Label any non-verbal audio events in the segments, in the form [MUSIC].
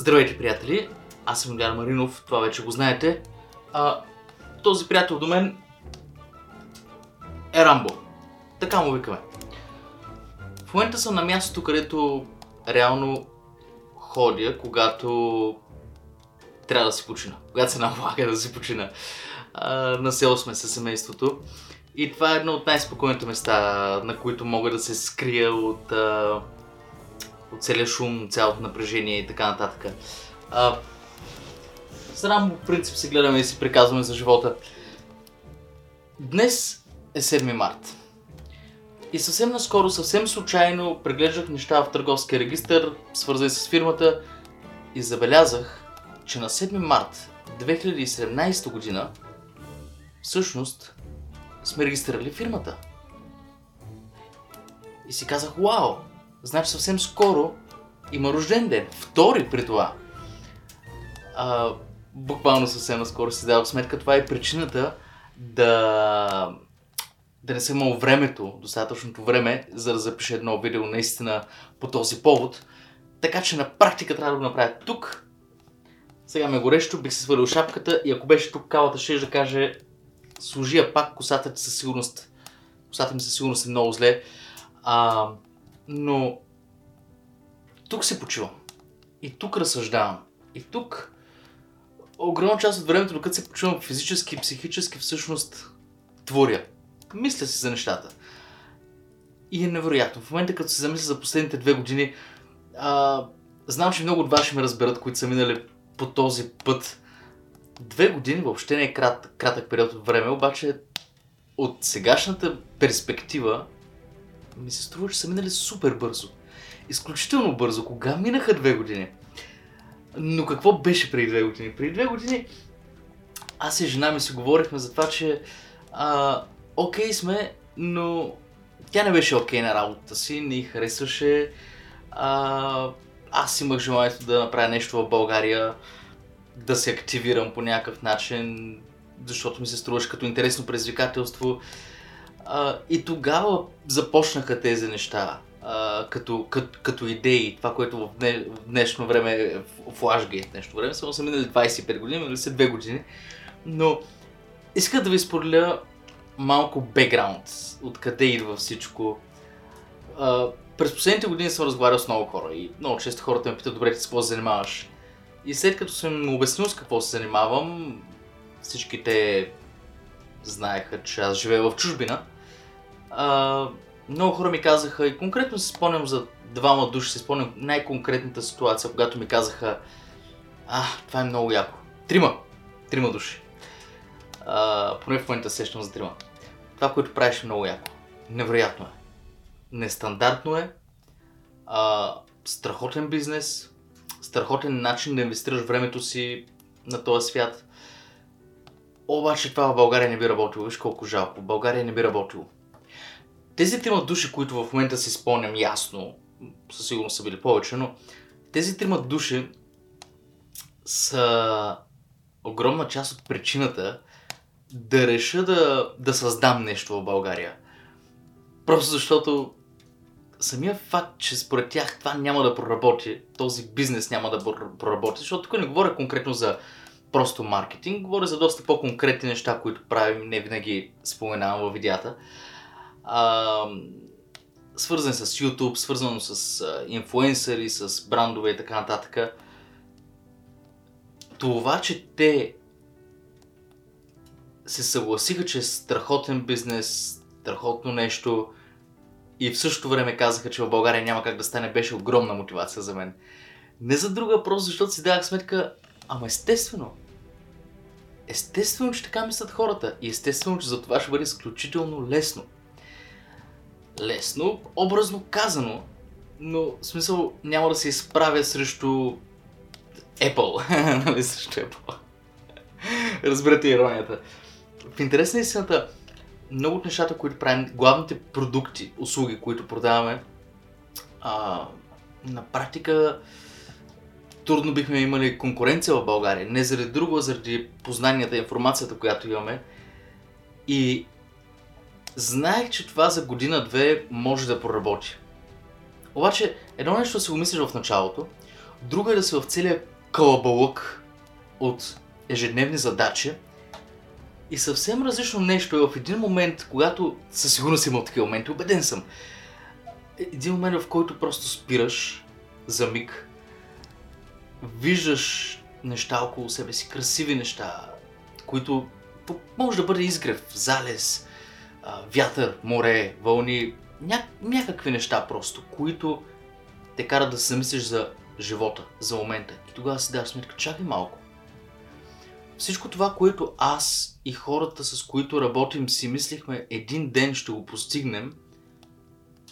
Здравейте, приятели! Аз съм Ляр Маринов, това вече го знаете. А, този приятел до мен е Рамбо. Така му викаме. В момента съм на мястото, където реално ходя, когато трябва да си почина. Когато се налага да си почина. А, на село сме със семейството. И това е едно от най-спокойните места, на които мога да се скрия от а, от целия шум, цялото напрежение и така нататък. А, с Рамбо по принцип си гледаме и си приказваме за живота. Днес е 7 март. И съвсем наскоро, съвсем случайно преглеждах неща в търговския регистр, свързани с фирмата и забелязах, че на 7 март 2017 година всъщност сме регистрирали фирмата. И си казах, вау, Значи съвсем скоро има рожден ден. Втори при това. А, буквално съвсем наскоро си дадох сметка. Това е причината да, да не съм имал времето, достатъчното време, за да запиша едно видео наистина по този повод. Така че на практика трябва да го направя тук. Сега ме горещо, бих се свалил шапката и ако беше тук калата, ще да каже я пак, косата ти със сигурност, косата ми със сигурност е много зле. А, но тук се почивам. И тук разсъждавам. И тук огромна част от времето, докато се почувам физически и психически, всъщност творя. Мисля си за нещата. И е невероятно. В момента, като се замисля за последните две години, а, знам, че много от вас ще ме разберат, които са минали по този път. Две години въобще не е крат, кратък период от време, обаче от сегашната перспектива ми се струва, че са минали супер бързо. Изключително бързо. Кога минаха две години? Но какво беше преди две години? Преди две години аз и жена ми си говорихме за това, че а, окей сме, но тя не беше окей на работата си, не й харесваше. А, аз имах желанието да направя нещо в България, да се активирам по някакъв начин, защото ми се струваше като интересно предизвикателство. А, и тогава започнаха тези неща, а, като, като, като идеи, това, което в, дне, в днешно време е флашгейт, в днешно време, само са минали 25 години, минали са 2 години, но иска да ви споделя малко бекграунд, откъде идва всичко. А, през последните години съм разговарял с много хора и много често хората ме питат, добре, ти с какво се занимаваш? И след като съм обяснил с какво се занимавам, всички те знаеха, че аз живея в чужбина, а, много хора ми казаха, и конкретно си спомням за двама души, си спомням най-конкретната ситуация, когато ми казаха, а, това е много яко. Трима. Трима души. А, поне в момента сещам за трима. Това, което правиш е много яко. Невероятно е. Нестандартно е. А, страхотен бизнес. Страхотен начин да инвестираш времето си на този свят. Обаче това в България не би работило. Виж колко жалко. В България не би работило. Тези трима души, които в момента си спомням ясно, със сигурност са били повече, но тези трима души са огромна част от причината да реша да, да създам нещо в България. Просто защото самия факт, че според тях това няма да проработи, този бизнес няма да проработи, защото тук не говоря конкретно за просто маркетинг, говоря за доста по-конкретни неща, които правим, не винаги споменавам във видеята а, свързан с YouTube, свързано с а, инфуенсъри, с брандове и така нататък. това, че те се съгласиха, че е страхотен бизнес, страхотно нещо и в същото време казаха, че в България няма как да стане, беше огромна мотивация за мен. Не за друга, просто защото си давах сметка, ама естествено. Естествено, че така мислят хората и естествено, че за това ще бъде изключително лесно. Лесно, образно казано, но в смисъл няма да се изправя срещу Apple. [LAUGHS] нали срещу Apple. Разберете иронията. В интерес на истината, много от нещата, които правим, главните продукти, услуги, които продаваме, а, на практика трудно бихме имали конкуренция в България. Не заради друго, а заради познанията и информацията, която имаме. И знаех, че това за година-две може да проработи. Обаче, едно нещо да си го мислиш в началото, друго е да си в целия кълъбалък от ежедневни задачи, и съвсем различно нещо е в един момент, когато със сигурност има такива моменти, убеден съм. Един момент, в който просто спираш за миг, виждаш неща около себе си, красиви неща, които може да бъде изгрев, залез, вятър, море, вълни, ня- някакви неща просто, които те карат да се замислиш за живота, за момента. И тогава си даш сметка, чакай малко. Всичко това, което аз и хората, с които работим, си мислихме един ден ще го постигнем,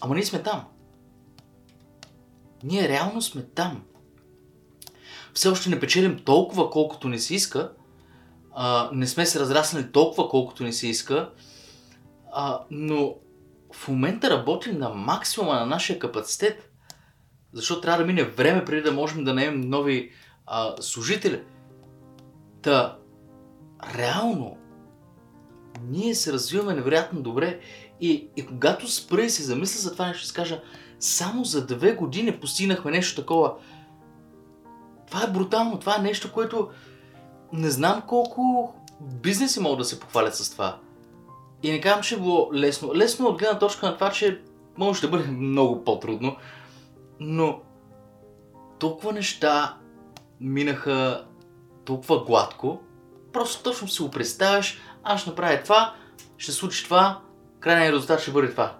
ама ние сме там. Ние реално сме там. Все още не печелим толкова, колкото ни се иска, а, не сме се разраснали толкова, колкото ни се иска, а, но в момента работим на максимума на нашия капацитет, защото трябва да мине време преди да можем да наемем нови а, служители. Та, реално, ние се развиваме невероятно добре и, и когато спра и се замисля за това нещо, ще кажа, само за две години постигнахме нещо такова. Това е брутално, това е нещо, което не знам колко бизнеси могат да се похвалят с това. И не казвам, че е било лесно. Лесно от гледна точка на това, че може да бъде много по-трудно, но толкова неща минаха толкова гладко, просто точно си го представяш, аз ще направя това, ще случи това, крайният резултат ще бъде това.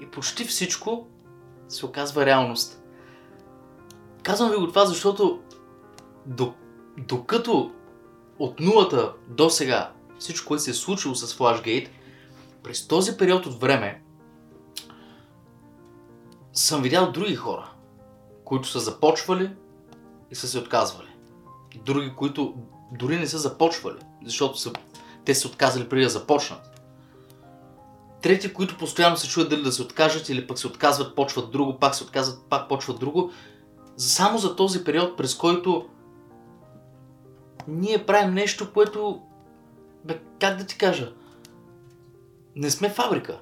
И почти всичко се оказва реалност. Казвам ви го това, защото докато от нулата до сега всичко, което се е случило с Flashgate, през този период от време съм видял други хора, които са започвали и са се отказвали. Други, които дори не са започвали, защото са, те са отказали преди да започнат. Трети, които постоянно се чуят дали да се откажат или пък се отказват, почват друго, пак се отказват, пак почват друго. Само за този период, през който ние правим нещо, което, бе, как да ти кажа, не сме фабрика.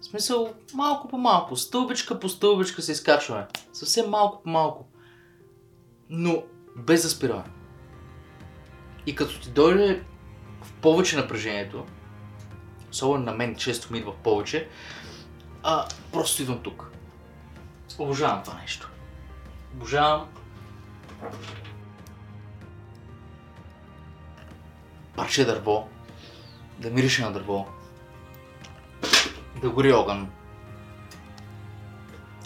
В смисъл, малко по малко, стълбичка по стълбичка се изкачваме. Съвсем малко по малко. Но без да спираме. И като ти дойде в повече напрежението, особено на мен често ми идва повече, а, просто идвам тук. Обожавам това нещо. Обожавам парче дърво, да мирише на дърво, да гори огън.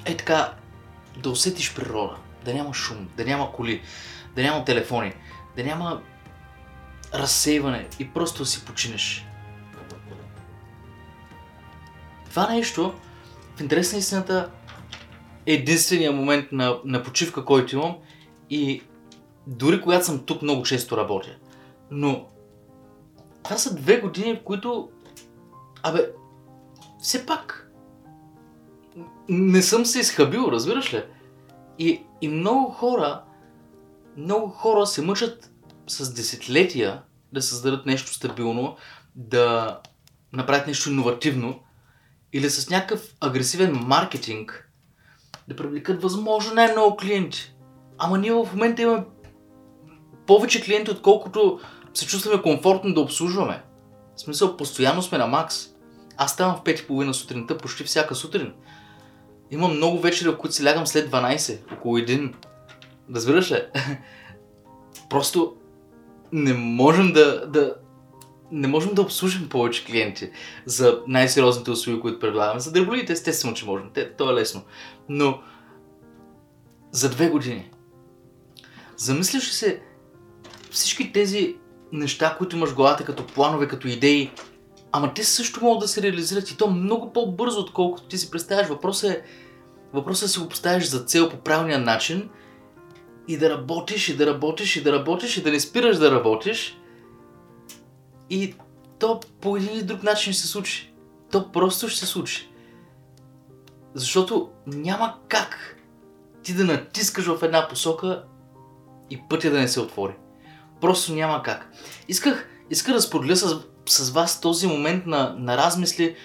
Е така, да усетиш природа, да няма шум, да няма коли, да няма телефони, да няма разсейване и просто да си починеш. Това нещо, в интерес на истината, единствения момент на, на почивка, който имам и дори когато съм тук много често работя. Но това са две години, в които, абе, все пак, не съм се изхабил, разбираш ли? И, и много хора, много хора се мъчат с десетилетия да създадат нещо стабилно, да направят нещо иновативно или с някакъв агресивен маркетинг да привлекат възможно най-много клиенти. Ама ние в момента имаме повече клиенти, отколкото се чувстваме комфортно да обслужваме. В смисъл, постоянно сме на макс. Аз ставам в 5.30 сутринта почти всяка сутрин. Имам много вечери, в които си лягам след 12, около 1. Разбираш ли? [LAUGHS] просто не можем да, да, не можем да обслужим повече клиенти за най-сериозните услуги, които предлагаме. За дреболите естествено, че можем. Те, то е лесно. Но за две години. Замисляш ли се всички тези неща, които имаш в главата като планове, като идеи, ама те също могат да се реализират и то много по-бързо, отколкото ти си представяш. Въпросът е, въпросът е да си го поставиш за цел по правилния начин и да работиш, и да работиш, и да работиш, и да не спираш да работиш. И то по един или друг начин ще се случи. То просто ще се случи. Защото няма как ти да натискаш в една посока и пътя да не се отвори. Просто няма как. Исках, исках да споделя с, с вас този момент на, на размисли.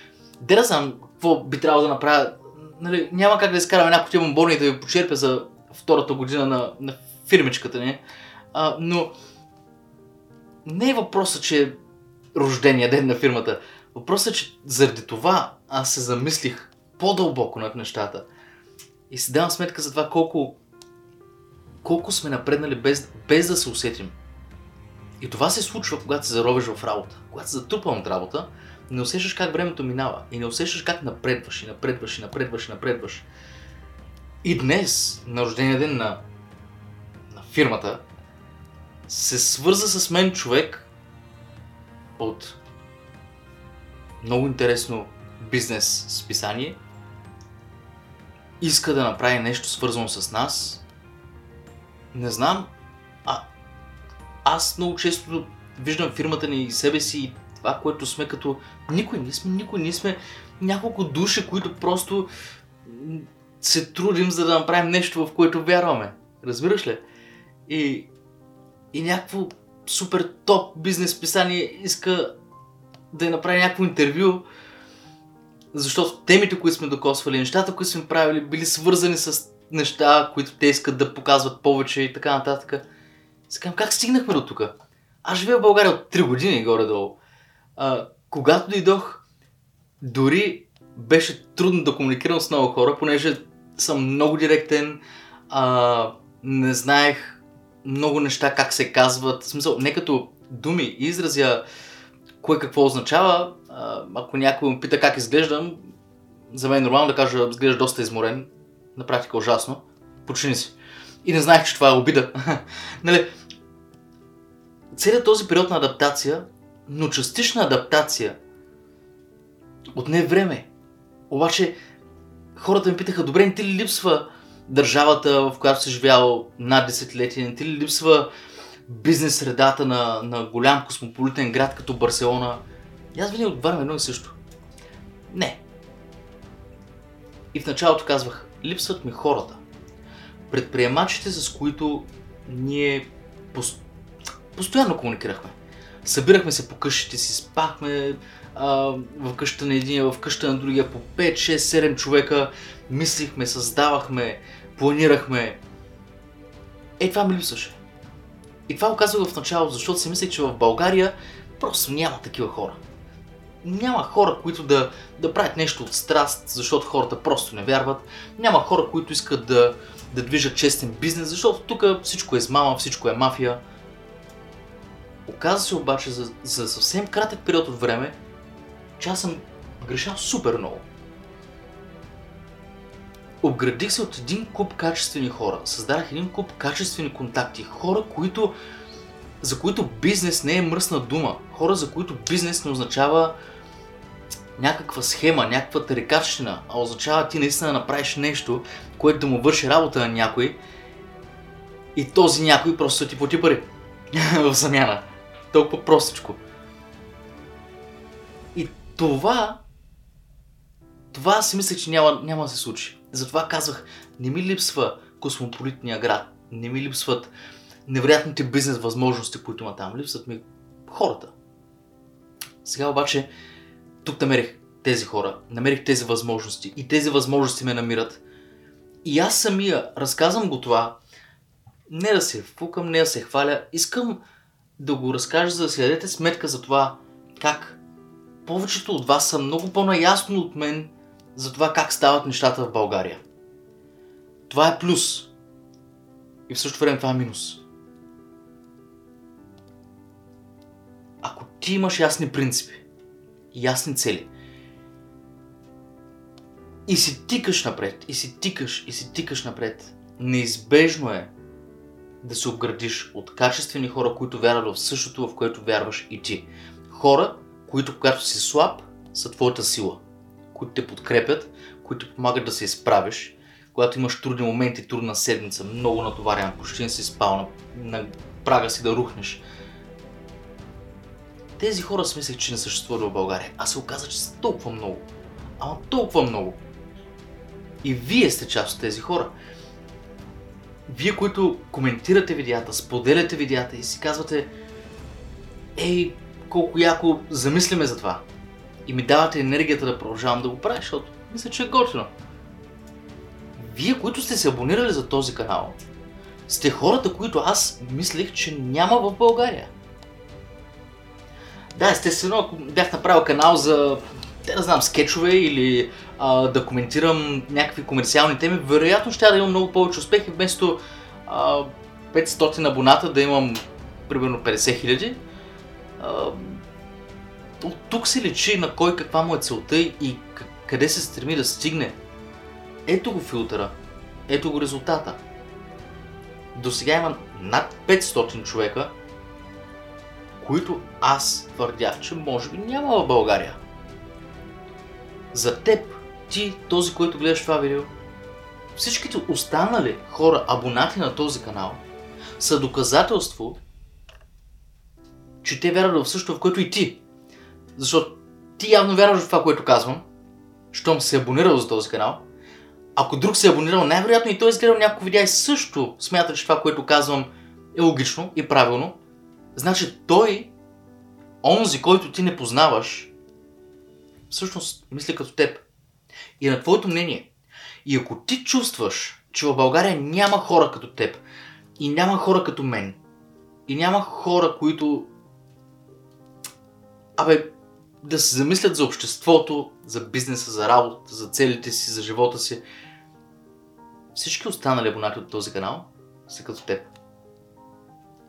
Де да знам какво би трябвало да направя. Нали, няма как да изкарам една котия бомбони и да ви почерпя за втората година на, на фирмичката ни. А, но не е въпросът, че рождения ден на фирмата. Въпросът е, че заради това аз се замислих по-дълбоко над нещата. И си давам сметка за това колко, колко сме напреднали без, без да се усетим. И това се случва, когато се заровиш в работа. Когато се затрупвам от работа, не усещаш как времето минава. И не усещаш как напредваш и напредваш и напредваш и напредваш. И днес, на рождения ден на, на фирмата, се свърза с мен човек от много интересно бизнес списание. Иска да направи нещо свързано с нас. Не знам, а аз много често виждам фирмата ни и себе си и това, което сме като... Никой, ние сме никой, ние сме няколко души, които просто се трудим за да направим нещо, в което вярваме. Разбираш ли? И, и някакво супер топ бизнес писание иска да я направи някакво интервю, защото темите, които сме докосвали, нещата, които сме правили, били свързани с неща, които те искат да показват повече и така нататък. Сега, как стигнахме до тук? Аз живея в България от 3 години горе-долу. А, когато дойдох, дори беше трудно да комуникирам с много хора, понеже съм много директен, а, не знаех много неща как се казват. В смисъл, не като думи и изразя кое какво означава. Ако някой ме пита как изглеждам, за мен е нормално да кажа, изглеждаш доста изморен. На практика ужасно. Почини си. И не знаех, че това е обида. [LAUGHS] нали? Целият този период на адаптация, но частична адаптация, отне време. Обаче, хората ми питаха, добре, не ти ли липсва държавата, в която си живял над десетилетия, не ти ли липсва бизнес средата на, на голям космополитен град като Барселона? И аз винаги отговарям едно и също. Не. И в началото казвах, липсват ми хората. Предприемачите, с които ние пост... постоянно комуникирахме. Събирахме се по къщите си, спахме а, в къщата на един, в къщата на другия по 5, 6, 7 човека, мислихме, създавахме, планирахме. Е, това ми липсваше. И това оказвах в началото, защото си мислех, че в България просто няма такива хора. Няма хора, които да, да правят нещо от страст, защото хората просто не вярват. Няма хора, които искат да, да движат честен бизнес, защото тук всичко е измама, всичко е мафия. Оказва се обаче за, за съвсем кратък период от време, че аз съм грешал супер много. Обградих се от един куп качествени хора. Създадах един куп качествени контакти. Хора, които, за които бизнес не е мръсна дума. Хора, за които бизнес не означава някаква схема, някаква тарикавщина, а означава ти наистина да направиш нещо, което да му върши работа на някой и този някой просто ти плати пари [LAUGHS] в замяна. Толкова простичко. И това, това си мислех, че няма, няма да се случи. Затова казвах, не ми липсва космополитния град, не ми липсват невероятните бизнес възможности, които има там, липсват ми хората. Сега обаче, тук намерих тези хора, намерих тези възможности и тези възможности ме намират. И аз самия разказвам го това, не да се фукам, не да се хваля, искам да го разкажа, за да си дадете сметка за това как повечето от вас са много по-наясно от мен за това как стават нещата в България. Това е плюс. И в същото време това е минус. ти имаш ясни принципи, ясни цели, и си тикаш напред, и си тикаш, и си тикаш напред, неизбежно е да се обградиш от качествени хора, които вярват в същото, в което вярваш и ти. Хора, които когато си слаб, са твоята сила, които те подкрепят, които помагат да се изправиш, когато имаш трудни моменти, трудна седмица, много натоварен, почти не си спал, на, на прага си да рухнеш. Тези хора смислех, че не съществуват в България, а се оказа, че са толкова много. Ама толкова много. И вие сте част от тези хора. Вие, които коментирате видеята, споделяте видеята и си казвате Ей, колко яко замисляме за това. И ми давате енергията да продължавам да го правя, защото мисля, че е готино. Вие, които сте се абонирали за този канал, сте хората, които аз мислех, че няма в България. Да, естествено, ако бях направил канал за, те да знам, скетчове или а, да коментирам някакви комерциални теми, вероятно ще да имам много повече успехи, вместо а, 500 абоната да имам примерно 50 хиляди. От тук се лечи на кой каква му е целта и къде се стреми да стигне. Ето го филтъра, ето го резултата. До сега има над 500 човека, които аз твърдях, че може би няма в България. За теб, ти, този, който гледаш това видео, всичките останали хора, абонати на този канал, са доказателство, че те вярват в същото, в което и ти. Защото ти явно вярваш в това, което казвам, щом се абонирал за този канал. Ако друг се абонирал, най-вероятно и той е изгледал няколко видеа и също смята, че това, което казвам е логично и правилно. Значи той, онзи, който ти не познаваш, всъщност мисли като теб. И на твоето мнение. И ако ти чувстваш, че в България няма хора като теб, и няма хора като мен, и няма хора, които абе, да се замислят за обществото, за бизнеса, за работата, за целите си, за живота си. Всички останали абонати от този канал са като теб.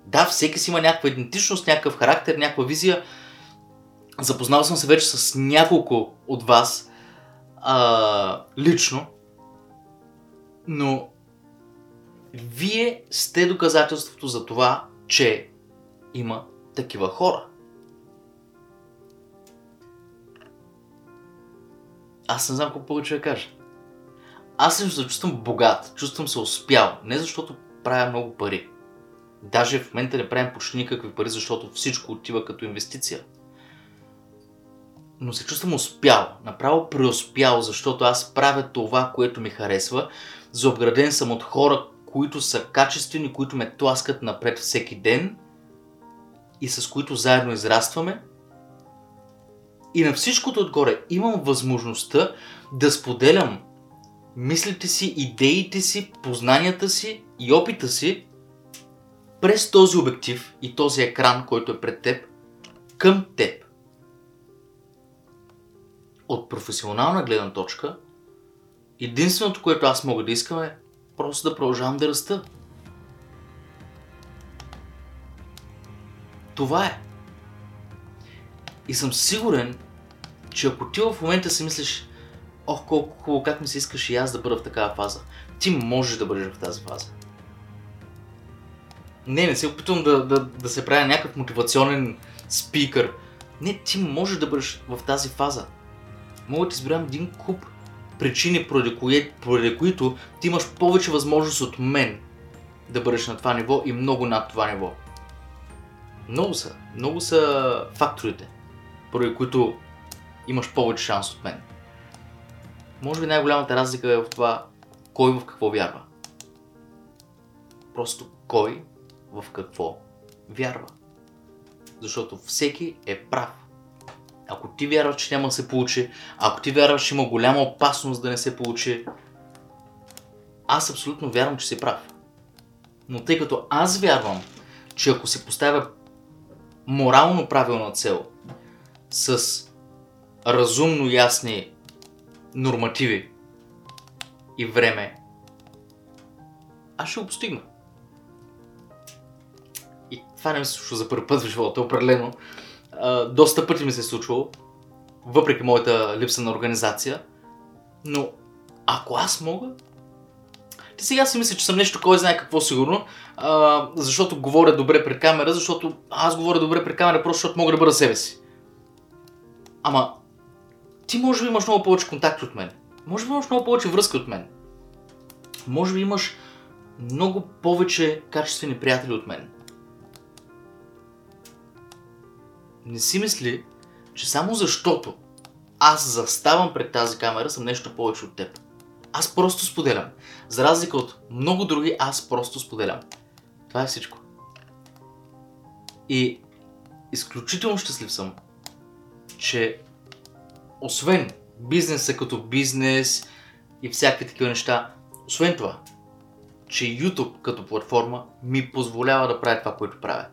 Да, всеки си има някаква идентичност, някакъв характер, някаква визия. Запознал съм се вече с няколко от вас а, лично, но вие сте доказателството за това, че има такива хора. Аз не знам какво повече да кажа. Аз се чувствам богат, чувствам се успял. Не защото правя много пари. Даже в момента не правим почти никакви пари, защото всичко отива като инвестиция. Но се чувствам успял, направо преуспял, защото аз правя това, което ми харесва. Заобграден съм от хора, които са качествени, които ме тласкат напред всеки ден и с които заедно израстваме и на всичкото отгоре имам възможността да споделям мислите си, идеите си, познанията си и опита си през този обектив и този екран, който е пред теб, към теб. От професионална гледна точка, единственото, което аз мога да искам е просто да продължавам да раста. Това е. И съм сигурен, че ако ти в момента си мислиш, ох, колко хубаво, как ми се искаш и аз да бъда в такава фаза, ти можеш да бъдеш в тази фаза. Не, не се опитвам да, да, да се правя някакъв мотивационен спикър. Не, ти можеш да бъдеш в тази фаза. Мога да изберам един куп причини, поради, кое, поради които ти имаш повече възможност от мен да бъдеш на това ниво и много над това ниво. Много са. Много са факторите поради които имаш повече шанс от мен. Може би най-голямата разлика е в това кой в какво вярва. Просто кой в какво вярва. Защото всеки е прав. Ако ти вярваш, че няма да се получи, ако ти вярваш, че има голяма опасност да не се получи, аз абсолютно вярвам, че си прав. Но тъй като аз вярвам, че ако се поставя морално правилна цел, с разумно ясни нормативи и време, аз ще го постигна. И това не ми се случва за първи път в живота, определено. А, доста пъти ми се е случвало, въпреки моята липса на организация. Но ако аз мога, ти сега си мисля, че съм нещо, кой знае какво сигурно, а, защото говоря добре пред камера, защото аз говоря добре пред камера, просто защото мога да бъда себе си. Ама, ти може би имаш много повече контакти от мен. Може би имаш много повече връзка от мен. Може би имаш много повече качествени приятели от мен. Не си мисли, че само защото аз заставам пред тази камера съм нещо повече от теб. Аз просто споделям. За разлика от много други, аз просто споделям. Това е всичко. И изключително щастлив съм, че освен бизнеса като бизнес и всякакви такива неща, освен това, че YouTube като платформа ми позволява да правя това, което правя.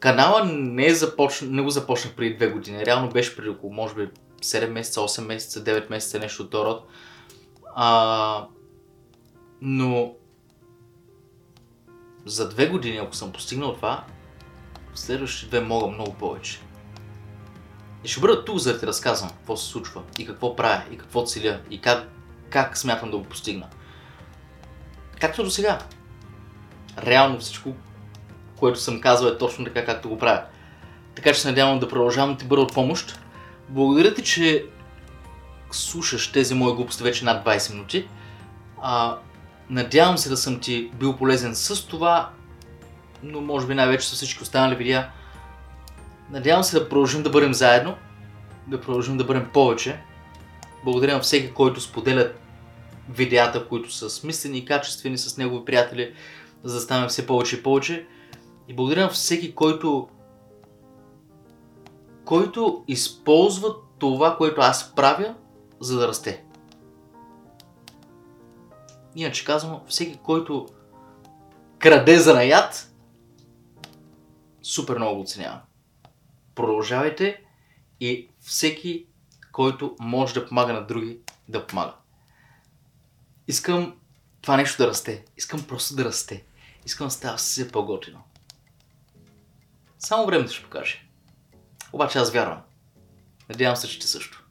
Канала не, е започна, не го започнах преди две години. Реално беше преди около, може би, 7 месеца, 8 месеца, 9 месеца, нещо от род. А, но за две години, ако съм постигнал това, в следващите две мога много повече. Ще бъда тук, за да ти разказвам какво се случва и какво правя и какво целя и как, как смятам да го постигна. Както до сега. Реално всичко, което съм казал е точно така, както го правя. Така че се надявам да продължавам да ти бъда от помощ. Благодаря ти, че слушаш тези мои глупости вече над 20 минути. А, надявам се да съм ти бил полезен с това, но може би най-вече с всички останали видеа. Надявам се да продължим да бъдем заедно, да продължим да бъдем повече. Благодаря на всеки, който споделя видеята, които са смислени и качествени с негови приятели, за да ставаме все повече и повече. И благодаря на всеки, който който използва това, което аз правя, за да расте. Иначе казано, всеки, който краде за наят, супер много го оценявам. Продължавайте и всеки, който може да помага на други, да помага. Искам това нещо да расте. Искам просто да расте. Искам да става все по-готино. Само времето ще покаже. Обаче аз вярвам. Надявам се, че ти също.